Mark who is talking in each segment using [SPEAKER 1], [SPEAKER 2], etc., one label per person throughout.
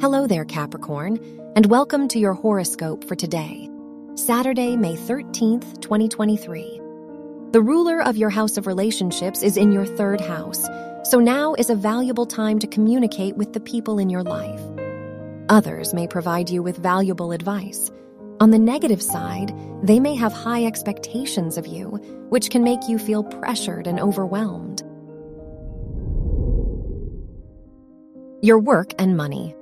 [SPEAKER 1] Hello there, Capricorn, and welcome to your horoscope for today, Saturday, May 13th, 2023. The ruler of your house of relationships is in your third house, so now is a valuable time to communicate with the people in your life. Others may provide you with valuable advice. On the negative side, they may have high expectations of you, which can make you feel pressured and overwhelmed. Your work and money.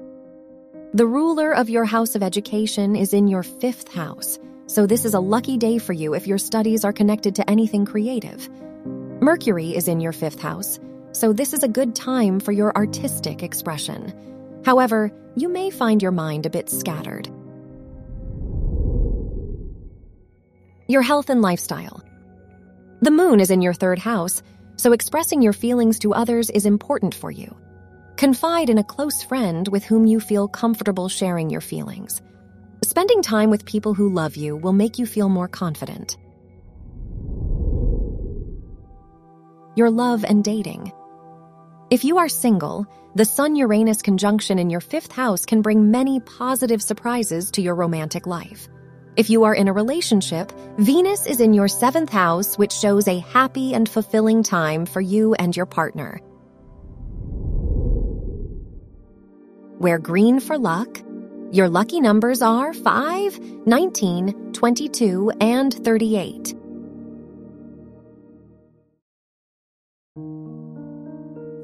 [SPEAKER 1] The ruler of your house of education is in your fifth house, so this is a lucky day for you if your studies are connected to anything creative. Mercury is in your fifth house, so this is a good time for your artistic expression. However, you may find your mind a bit scattered. Your health and lifestyle. The moon is in your third house, so expressing your feelings to others is important for you. Confide in a close friend with whom you feel comfortable sharing your feelings. Spending time with people who love you will make you feel more confident. Your love and dating. If you are single, the Sun Uranus conjunction in your fifth house can bring many positive surprises to your romantic life. If you are in a relationship, Venus is in your seventh house, which shows a happy and fulfilling time for you and your partner. Wear green for luck. Your lucky numbers are 5, 19, 22, and 38.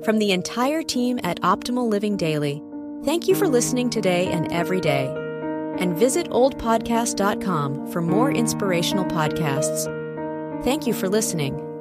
[SPEAKER 2] From the entire team at Optimal Living Daily, thank you for listening today and every day. And visit oldpodcast.com for more inspirational podcasts. Thank you for listening.